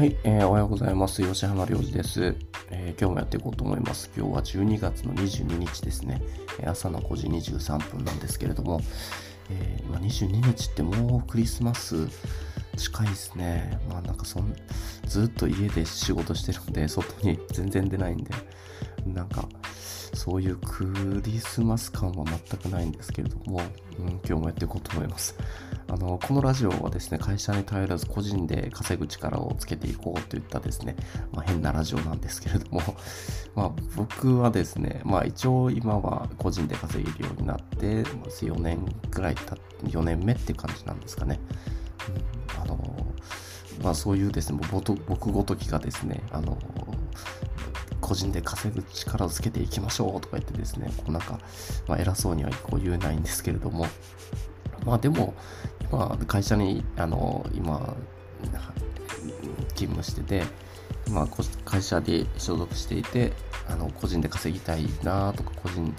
はい、えー、おはようございます。吉浜良二です、えー、今日もやっていこうと思います。今日は12月の22日ですね。朝の5時23分なんですけれども、えーまあ、22日ってもうクリスマス近いですね。まあなんかそん、ずっと家で仕事してるんで、外に全然出ないんで、なんか、そういうクリスマス感は全くないんですけれども、うん、今日もやっていこうと思います。あの、このラジオはですね、会社に頼らず個人で稼ぐ力をつけていこうといったですね、まあ、変なラジオなんですけれども、まあ僕はですね、まあ一応今は個人で稼げるようになって、4年くらい経って、4年目って感じなんですかね。うん、あの、まあそういうですね、僕ごときがですね、あの、個人で稼ぐ力をつけていきましょうとか言ってですね、こうなんか、まあ、偉そうにはこう言えないんですけれども、まあでも、今、会社に、あの、今、勤務してて、まあ、会社で所属していて、あの、個人で稼ぎたいなとか、個人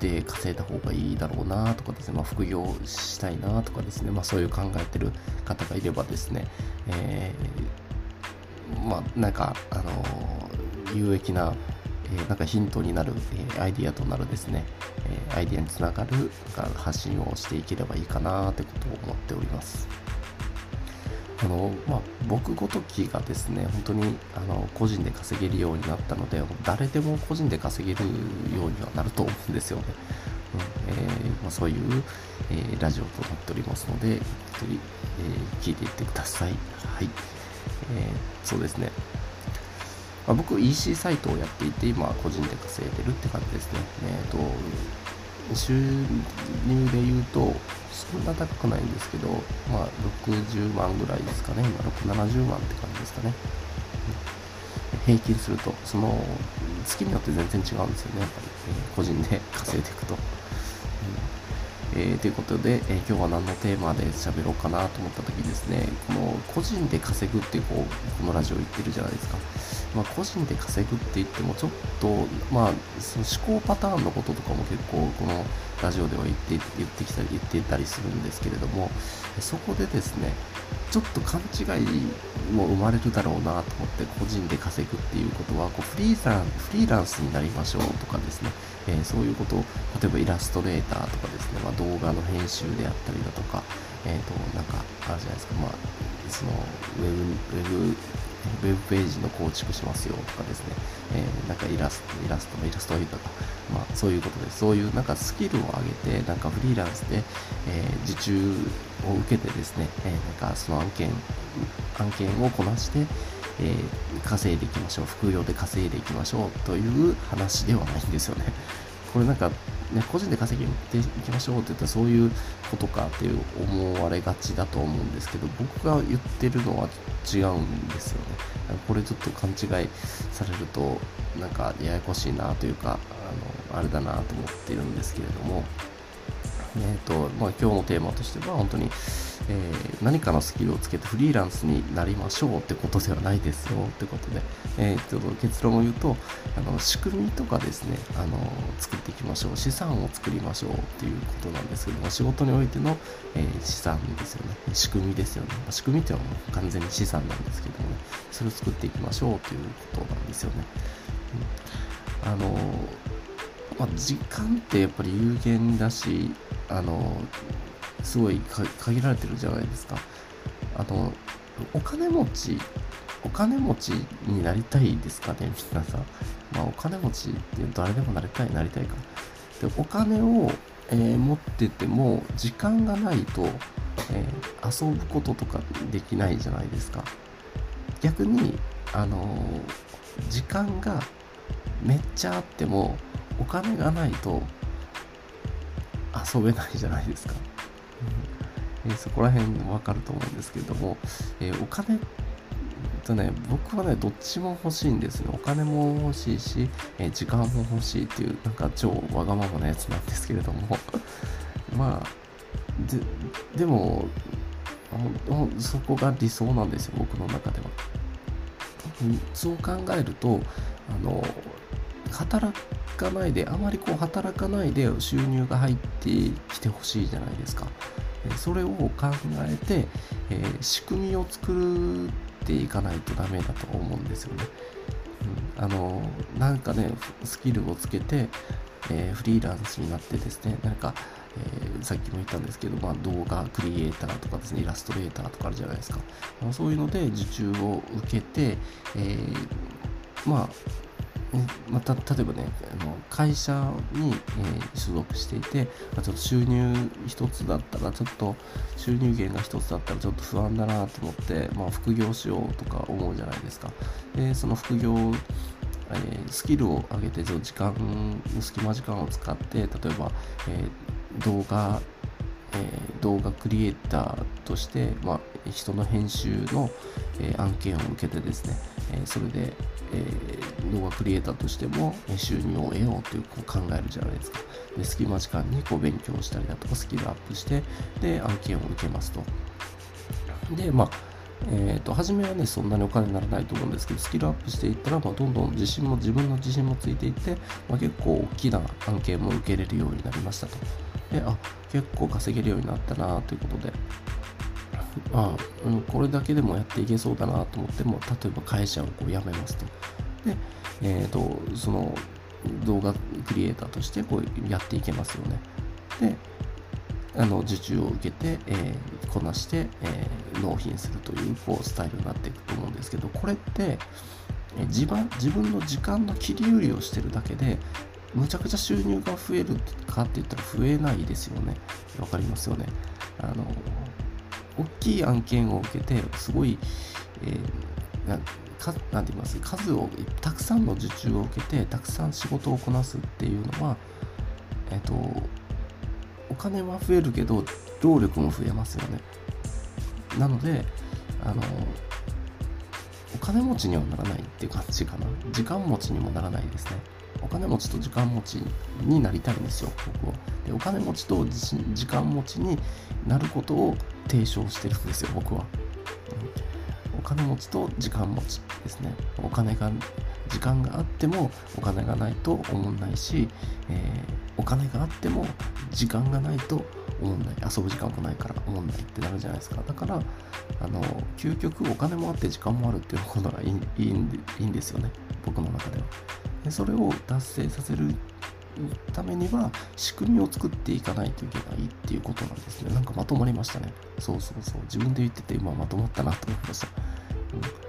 で稼いだ方がいいだろうなとかですね、まあ、副業したいなとかですね、まあ、そういう考えてる方がいればですね、えー、まあ、なんか、あの有益な、え、なんかヒントになる、え、アイディアとなるですね、え、アイディアにつながる発信をしていければいいかなってことを思っております。あのまあ、僕ごときがですね、本当にあの個人で稼げるようになったので、誰でも個人で稼げるようにはなると思うんですよね。うんえーまあ、そういう、えー、ラジオとなっておりますので、えー、聞いていってください。はい。えー、そうですね。まあ、僕 EC サイトをやっていて今個人で稼いでるって感じですね。えっ、ー、と収入で言うとそんな高くないんですけど、まあ60万ぐらいですかね。今6、70万って感じですかね。平均すると、その月によって全然違うんですよね。やっぱり、えー、個人で 稼いでいくと。えー、ということで、えー、今日は何のテーマで喋ろうかなと思った時ですね、この個人で稼ぐってこう、このラジオ言ってるじゃないですか。まあ、個人で稼ぐって言っても、ちょっと、まあ、その思考パターンのこととかも結構、このラジオでは言って言ってきたり、言ってたりするんですけれども、そこでですね、ちょっと勘違いも生まれるだろうなと思って、個人で稼ぐっていうことは、こうフリーランフリーランスになりましょうとかですね、えー、そういうことを、例えばイラストレーターとかですね、まあ、動画の編集であったりだとか、えっ、ー、と、なんか、あるじゃないですか、まあ、その、ウェブ、ウェブウェブページの構築しますよとかですね、えー、なんかイラスト、イラストのイラストレーターとか、まあそういうことです。そういうなんかスキルを上げて、なんかフリーランスで、えー、受注を受けてですね、えー、なんかその案件、案件をこなして、えー、稼いでいきましょう。副業で稼いでいきましょうという話ではないんですよね。これなんか、ね、個人で稼ぎていきましょうって言ったらそういうことかっていう思われがちだと思うんですけど、僕が言ってるのは違うんですよね。これちょっと勘違いされると、なんかややこしいなというか、あの、あれだなと思っているんですけれども、えっ、と、まあ今日のテーマとしては本当に、えー、何かのスキルをつけてフリーランスになりましょうってことではないですよってことで、えー、ちょっと結論を言うとあの仕組みとかですねあの作っていきましょう資産を作りましょうっていうことなんですけども仕事においての、えー、資産ですよね仕組みですよね。仕組みっていうのはもう完全に資産なんですけどもね。それを作っていきましょうということなんですよね、うん、あのまあ、時間ってやっぱり有限だしあのすごい限られてるじゃないですか。あの、お金持ち、お金持ちになりたいですかね、皆さん。まあ、お金持ちって誰でもなりたい、なりたいか。で、お金を、えー、持ってても、時間がないと、えー、遊ぶこととかできないじゃないですか。逆に、あのー、時間がめっちゃあっても、お金がないと遊べないじゃないですか。え、そこら辺わかると思うんですけれども、えー、お金とね、僕はね、どっちも欲しいんですね。お金も欲しいし、えー、時間も欲しいっていう、なんか超わがままなやつなんですけれども、まあ、で、でも、そこが理想なんですよ、僕の中では。そう考えると、あの、働かないで、あまりこう働かないで収入が入ってきてほしいじゃないですか。それを考えて、えー、仕組みを作っていかないとダメだと思うんですよね。うん、あのなんかねスキルをつけて、えー、フリーランスになってですねなんか、えー、さっきも言ったんですけど、まあ、動画クリエイターとかですねイラストレーターとかあるじゃないですか、まあ、そういうので受注を受けて、えー、まあまた例えばねあの会社に、え、所属していて、まあ、ちょっと収入一つだったらちょっと収入源が一つだったらちょっと不安だなと思って、まあ、副業しようとか思うじゃないですか。でその副業え、スキルを上げて時間隙間時間を使って例えば、え、動画え、動画クリエイターとして、まあ、人の編集の、え、案件を受けてですね、え、それで、え動画クリエイターとしても収入を得ようというこう考えるじゃないですか。で隙間時間にこう勉強したりだとかスキルアップしてで案件を受けますと。でまあえーと、初めはねそんなにお金にならないと思うんですけどスキルアップしていったら、まあ、どんどん自信も自分の自信もついていって、まあ、結構大きな案件も受けれるようになりましたと。であ結構稼げるようになったなということで。あ、うん、これだけでもやっていけそうだなと思っても例えば会社をこう辞めますとで、えーと、その動画クリエイターとしてこうやっていけますよねであの受注を受けて、えー、こなして、えー、納品するというこうスタイルになっていくと思うんですけどこれって、えー、自分自分の時間の切り売りをしてるだけでむちゃくちゃ収入が増えるかって言ったら増えないですよね。わかりますよね。あの、大きい案件を受けて、すごい、えー、なかなんて言います？数を、たくさんの受注を受けて、たくさん仕事をこなすっていうのは、えっ、ー、と、お金は増えるけど、労力も増えますよね。なので、あの、お金持ちにはならないっていう感じかな。時間持ちにもならないですね。お金持ちと時間持ちになりたいんですよ、僕は。でお金持ちと時間持ちになることを提唱してるんですよ、僕は。お金持ちと時間持ちですね。お金が、時間があってもお金がないと思んないし、えー、お金があっても時間がないと思んない。遊ぶ時間もないから思んないってなるじゃないですか。だから、あの、究極お金もあって時間もあるっていうことがいいいいんですよね。僕の中では。でそれを達成させるためには仕組みを作っていかないといけないっていうことなんですね。なんかまとまりましたね。そうそうそう。自分で言ってて今まとまったなと思いました。うん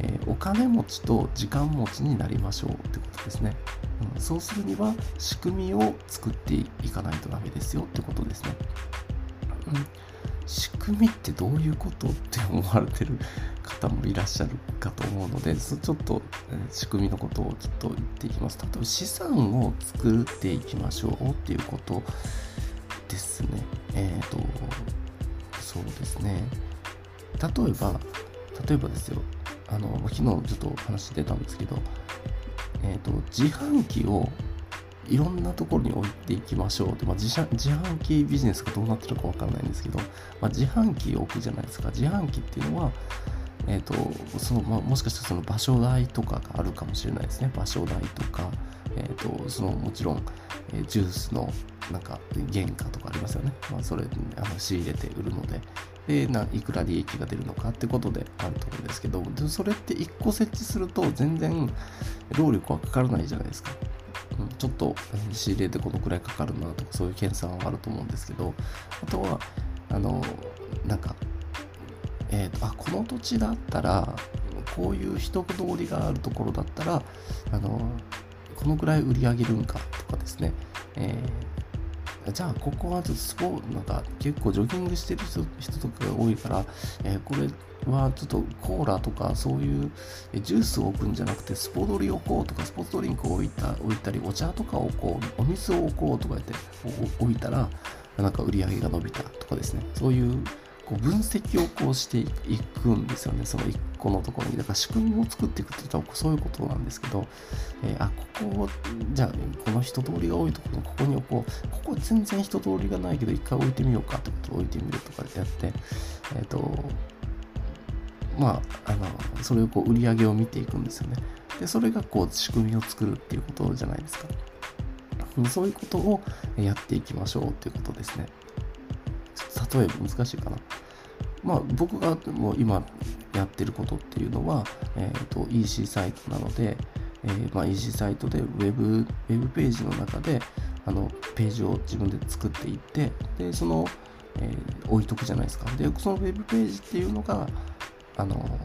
えー、お金持ちと時間持ちになりましょうってことですね、うん。そうするには仕組みを作っていかないとダメですよってことですね。うん。仕組みってどういうことって思われてる方もいらっしゃるかと思うのでちょっと仕組みのことをちょっと言っていきます例えば資産を作っていきましょうっていうことですね。えっ、ー、とそうですね。例えば例えばですよ。あの昨日ちょっと話出たんですけどえ、ー、と自販機をいろんなところに置いていきましょうで、まあ、自自販機ビジネスがどうなってるかわからないんですけど、まあ、自販機を置くじゃないですか。自販機っていうのはえーとそのまあ、もしかしたらその場所代とかがあるかもしれないですね。場所代とか、えーと、そのもちろん、えー、ジュースのなんか原価とかありますよね、まあ、それあの仕入れて売るので。でないくら利益が出るのかってことであると思うんですけどでそれって1個設置すると全然労力はかからないじゃないですか。ちょっと仕入れてこのくらいかかるなとかそういう計算はあると思うんですけどあとはあのなんかえーと、あこの土地だったらこういう人通りがあるところだったらあのこのくらい売り上げるんかとかですね、え、じゃあここはちょっとスポなんか結構ジョギングしてる人人とかが多いから、えー、これはちょっとコーラとかそういうジュースを置くんじゃなくてスポドリ置こうとかスポーツドリンクを置いた置いたりお茶とかをこうお水を置こうとか言って置いたらなんか売り上げが伸びたとかですね。そういうこう分析をこうしていくんですよね、その1個のところに。だから仕組みを作っていくって言ったらそういうことなんですけど、えー、あ、ここを、じゃあ、この人通りが多いところ、ここに置こう。ここ全然人通りがないけど、一回置いてみようかってことを置いてみるとかやって、えっ、ー、と、まあ、あの、それをこう売り上げを見ていくんですよね。で、それがこう仕組みを作るっていうことじゃないですか。そういうことをやっていきましょうっていうことですね。例えば難しいかな。まあ僕がもう今やってることっていうのは、えーと、EC サイトなので、えー、まあ、EC サイトでウェブウェブページの中であのページを自分で作っていってでその、えー、置いとくじゃないですか。でそのウェブページっていうのがあの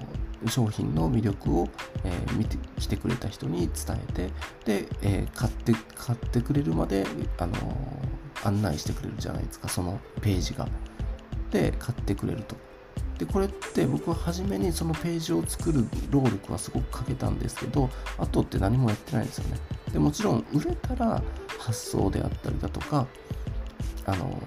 商品の魅力を、えー、見てきてくれた人に伝えてで、えー、買って買ってくれるまで、あの、案内してくれるじゃないですか。そのページが。で買ってくれると。でこれって僕は初めにそのページを作る労力はすごくかけたんですけど後って何もやってないんですよね。でもちろん売れたら発送であったりだとかあの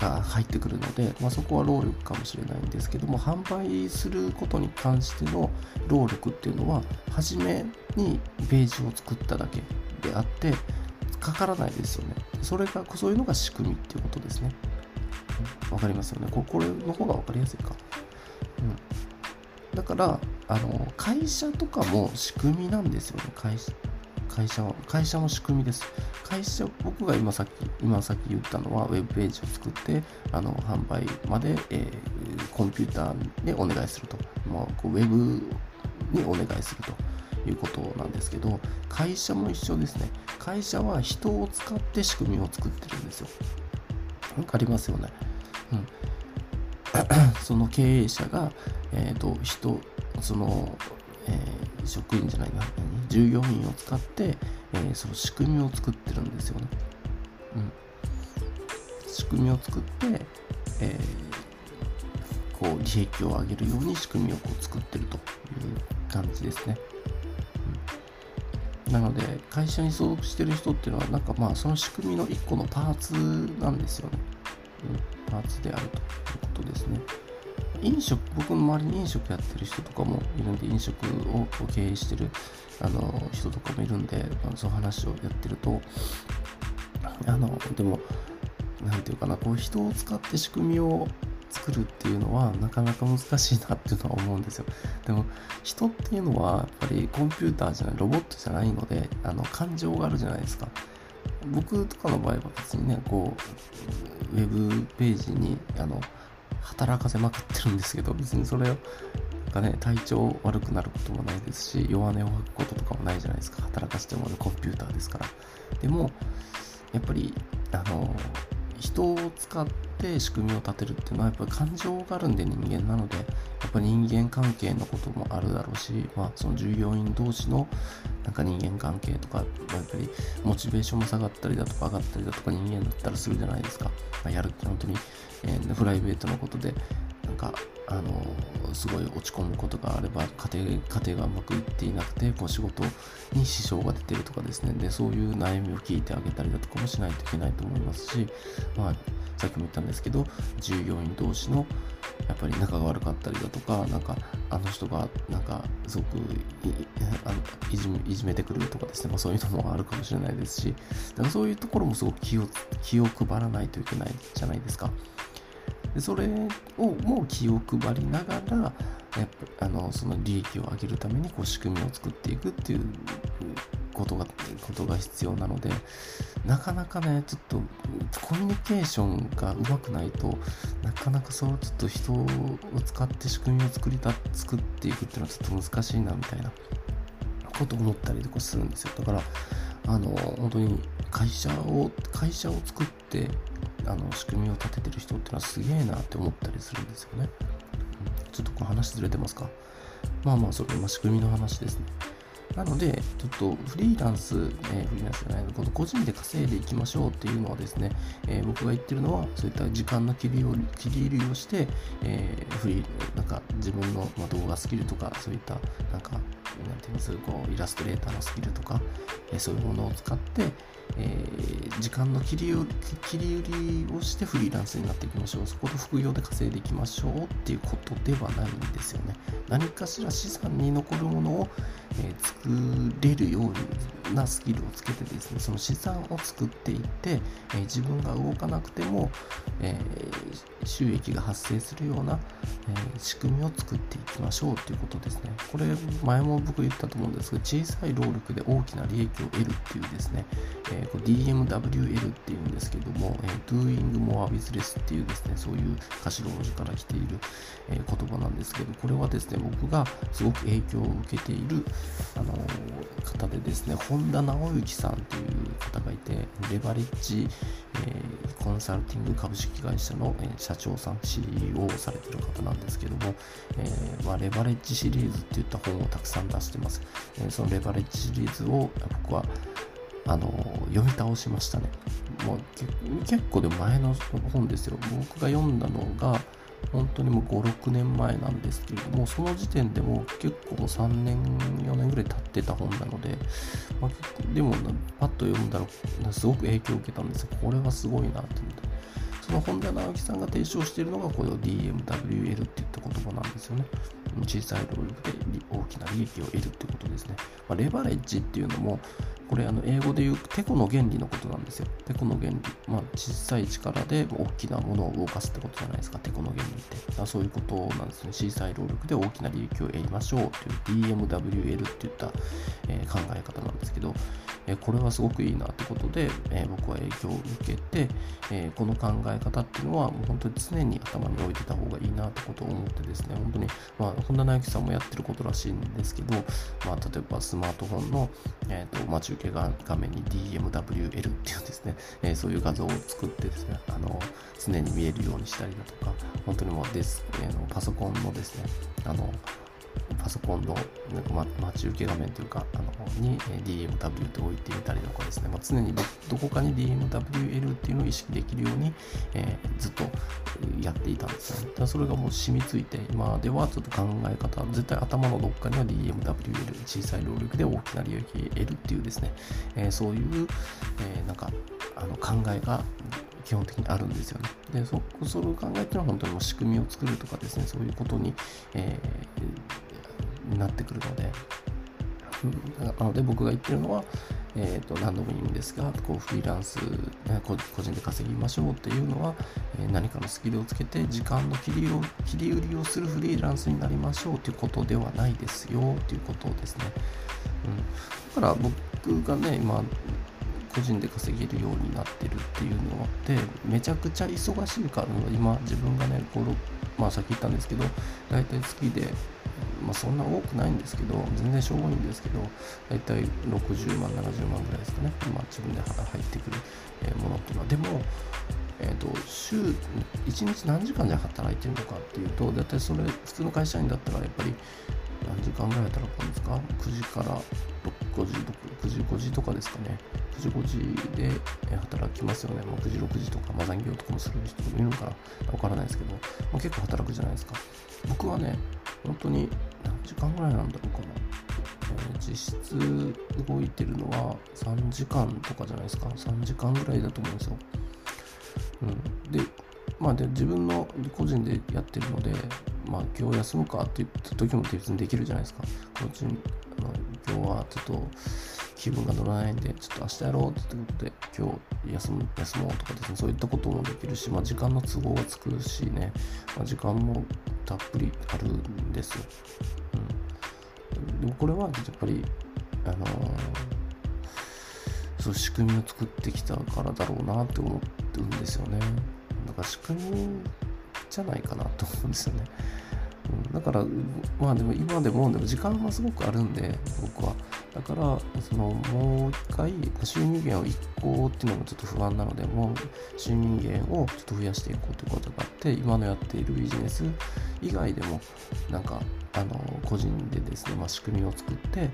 が入ってくるので、まあ、そこは労力かもしれないんですけども販売することに関しての労力っていうのは初めにページを作っただけであってかからないですよね。それがそういうのが仕組みっていうことですね。わかりますよねこれの方が分かりやすいか、うん、だからあの会社とかも仕組みなんですよね会社会社は、会社の仕組みです。会社、僕が今さっき、今さっき言ったのは、ウェブページを作って、あの、販売まで、えー、コンピューターでお願いすると。まあ、こうウェブにお願いするということなんですけど、会社も一緒ですね。会社は人を使って仕組みを作ってるんですよ。わかりますよね。うん。その経営者が、え、ー、と、人、その、えー、職員じゃないな、従業員を使って、えー、その仕組みを作ってるんですよね。うん、仕組みを作って、えー、こう利益を上げるように仕組みをこう作ってるという感じですね。うん、なので会社に所属してる人っていうのはなんかまあその仕組みの1個のパーツなんですよね。パーツであるということですね。飲食、僕の周りに飲食やってる人とかもいるんで、飲食を経営してるあの人とかもいるんで、まあ、その話をやってると、あの、でも、なんていうかな、こう人を使って仕組みを作るっていうのはなかなか難しいなっていうのは思うんですよ。でも人っていうのはやっぱりコンピューターじゃない、ロボットじゃないので、あの感情があるじゃないですか。僕とかの場合は別にね、こう、ウェブページに、あの、働かせまくってるんですけど、別にそれを、がね、体調悪くなることもないですし、弱音を吐くこととかもないじゃないですか。働かせてもらうコンピューターですから。でも、やっぱり、あの、人を使って仕組みを立てるっていうのはやっぱり感情があるんで人間なのでやっぱり人間関係のこともあるだろうし、まあ、その従業員同士のなんか人間関係とかやっぱりモチベーションも下がったりだとか上がったりだとか人間だったらするじゃないですか、まあ、やるって本当に、えー、プライベートのことでなんかあのすごい落ち込むことがあれば家庭家庭がうまくいっていなくてこう仕事に支障が出てるとかですね。でそういう悩みを聞いてあげたりだとかもしないといけないと思いますし、まあ、さっきも言ったんですけど従業員同士のやっぱり仲が悪かったりだとかなんかあの人がなんかすごくあのいじめいじめてくるとかですね、まあ、そういうのもあるかもしれないですしだからそういうところもすごく気を気を配らないといけないじゃないですか。でそれをもう気を配りながらやっぱあのその利益を上げるためにこう仕組みを作っていくっていうことがことが必要なのでなかなかねちょっとコミュニケーションがうまくないとなかなかそうちょっと人を使って仕組みを作りた作っていくっていうのはちょっと難しいなみたいなこと思ったりとかするんですよだからあの本当に会社を会社を作ってあの仕組みを立ててる人ってのはすげえなって思ったりするんですよね。ちょっとこれ話ずれてますか？まあまあ、それ、ま、仕組みの話ですね。なので、ちょっとフリーランス、えー、フリーランスじゃないの、この個人で稼いでいきましょうっていうのはですね、えー、僕が言ってるのは、そういった時間の切り切り売りをして、えー、フリー、なんか自分の、まあ、動画スキルとか、そういった、なんか、なんて言いますかこう、イラストレーターのスキルとか、えそういうものを使って、えー、時間の切り売り切り売りをしてフリーランスになっていきましょう。そこで副業で稼いでいきましょうっていうことではないんですよね。何かしら資産に残るものを、え、作れるようにですねなスキルをつけてですねその資産を作っていって、えー、自分が動かなくても、えー、収益が発生するような、えー、仕組みを作っていきましょうということですね。これ前も僕言ったと思うんですが小さい労力で大きな利益を得るっていうですね、えー、DMWL っていうんですけども、えー、Doing More with Less っていうですねそういう頭文字から来ている、えー、言葉なんですけどこれはですね僕がすごく影響を受けている、あの方でですね本田直之さんという方がいてレバレッジ、えー、コンサルティング株式会社の、えー、社長さん CEO をされている方なんですけども、えー、まあ、レバレッジシリーズっていった本をたくさん出してます、えそのレバレッジシリーズを僕はあの読み倒しましたね。もう結構で前の本ですよ。僕が読んだのが本当にもう5、6年前なんですけれども、その時点でも結構3年、4年ぐらい経ってた本なので、まあ、でもパッと読んだらすごく影響を受けたんですこれはすごいなと思って。その本田直樹さんが提唱しているのがこの DMWL っていった言葉なんですよね。小さい労力で大きな利益を得るってことですね。まあ、レバレッジっていうのも、これあの英語で言うテコの原理のことなんですよ。テコの原理。まあ、小さい力で大きなものを動かすってことじゃないですか。テコの原理って。そういうことなんですね。小さい労力で大きな利益を得ましょうという DMWL っていった、えー、考え方なんですけど、えー、これはすごくいいなってことで、えー、僕は影響を受けて、えこの考え方っていうのはもう本当に常に頭に置いてた方がいいなってことを思ってですね、本当に、まあ、本田直樹さんもやってることらしいんですけど、まあ、例えばスマートフォンの、えーと、待ち手が画面に DMWL っていうですね、えー、そういう画像を作ってですね、あの常に見えるようにしたりだとか、本当にもうデス、えー、のパソコンのですね、あのパソコンの、待ち受け画面というか、あのに DMW って置いてみたりとかですね、まあ、常にどこかに DMWL っていうのを意識できるように、えー、ずっとやっていたんですね。だそれがもう染みついて、今ではちょっと考え方、絶対頭のどっかには DMWL、小さい労力で大きな利益を得るっていうですね、えー、そういう、えー、なんかあの考えが基本的にあるんですよね。で、そそれを考えっていうのは本当にもう仕組みを作るとかですね、そういうことに、えー、になってくるので、なので僕が言ってるのは、えー、と何度も言うんですがこうフリーランス個人で稼ぎましょうっていうのは、え、何かのスキルをつけて時間の切りを切り売りをするフリーランスになりましょうということではないですよということですね、うん、だから僕がね今個人で稼げるようになってるっていうのってめちゃくちゃ忙しいから今自分がねこのまあさっき言ったんですけど大体月でまあ、そんな多くないんですけど、全然しょぼいんですけど、大体60万、70万ぐらいですかね、まあ、自分で入ってくるものっていうのは。でも、えーと、週1日何時間で働いてるのかっていうと、大体それ、普通の会社員だったらやっぱり何時間ぐらい働くんですか ?9 時から5時、9時、5時とかですかね。9時、5時で働きますよね。もう9時、6時とか、まあ、残業とかもする人もいるのかなわからないですけど、まあ、結構働くじゃないですか。僕はね、本当に何時間ぐらいなんだろうかな。えー、実質動いてるのは3時間とかじゃないですか。3時間ぐらいだと思うんですよ。うん、で、まあで、自分の個人でやってるので、まあ今日休むかって言った時も別にできるじゃないですか。個人あの今日はちょっと気分が乗らないんで、ちょっと明日やろうってことで、今日休む休もうとかですね、そういったこともできるし、まあ、時間の都合がつくしね、まあ、時間もたっぷりあるんですよ。うん、でもこれはやっぱり、あのー、そう仕組みを作ってきたからだろうなって思ってるんですよね。だから仕組みじゃないかなと思うんですよね。うん、だから、まあでも今でも、でも時間はすごくあるんで、僕は。だから、そのもう一回収入源を1個っていうのもちょっと不安なので、もう収入源をちょっと増やしていこうということがあって、今のやっているビジネス以外でも、なんか、あの、個人でですね、まあ、仕組みを作って、え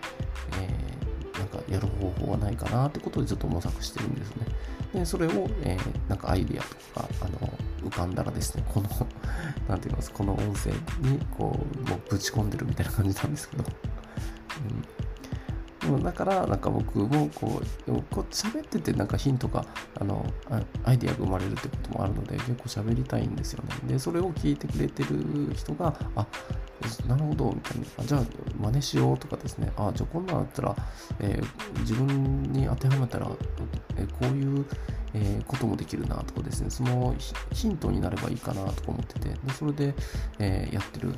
ー、なんかやる方法はないかなってことでちょっと模索してるんですね。で、それを、えー、なんかアイデアとか、あの、浮かんだらですね、この なんて言います、この音声に、こう、もうぶち込んでるみたいな感じなんですけど、うんうん、だからなんか僕もこうこう喋っててなんかヒントがあのアイデアが生まれるってこともあるので結構喋りたいんですよね。でそれを聞いてくれてる人があなるほどみたいな。じゃあ真似しようとかですね。あじゃあこんなんだったら、えー、自分に当てはめたら、えー、こういうえ、こともできるなとかですね、そのヒントになればいいかなとか思ってて、でそれで、えー、やってる。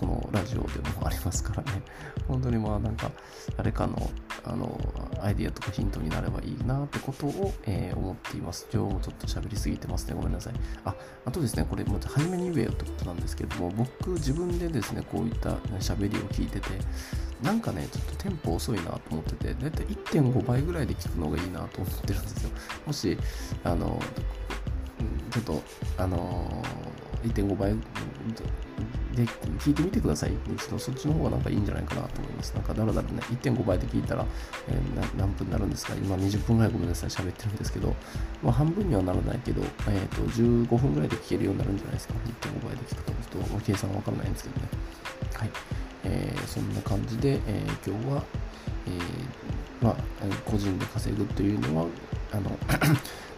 このラジオでもありますからね、本当にまあなんか誰かのあのアイディアとかヒントになればいいなってことを、えー、思っています。今日もちょっと喋りすぎてますね。ごめんなさい。あ、あとですね、これ、また早めに言えよってことなんですけども、僕自分でですね、こういった喋りを聞いてて、なんかね、ちょっとテンポ遅いなと思ってて、だいたい1.5倍ぐらいで聞くのがいいなと思ってるんですよ。もし、あの、ちょっと、あの1.5倍で聞いてみてください。一度そっちの方がなんかいいんじゃないかなと思います。なんかだらだらね、1.5倍で聞いたら、えー、何分になるんですか？今20分ぐらいごめんなさい、喋ってるんですけど、まあ半分にはならないけど、え、ー、と、15分ぐらいで聞けるようになるんじゃないですか？1.5倍で聞くと。ちょっと計算わからないんですけどね。はい。えー、そんな感じで、え今日は、えまあ、個人で稼ぐというのは、あの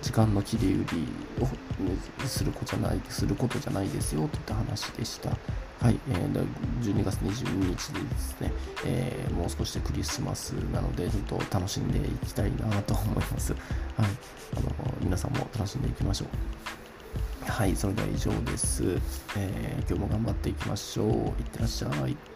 時間の切り売りをすることじゃないすることじゃないですよといった話でした。はい、えー、12月22日でですね、えー、もう少しでクリスマスなので、ちょっと楽しんでいきたいなと思います。はい、あの皆さんも楽しんでいきましょう。はい、それでは以上です。えー、今日も頑張っていきましょう。いってらっしゃい。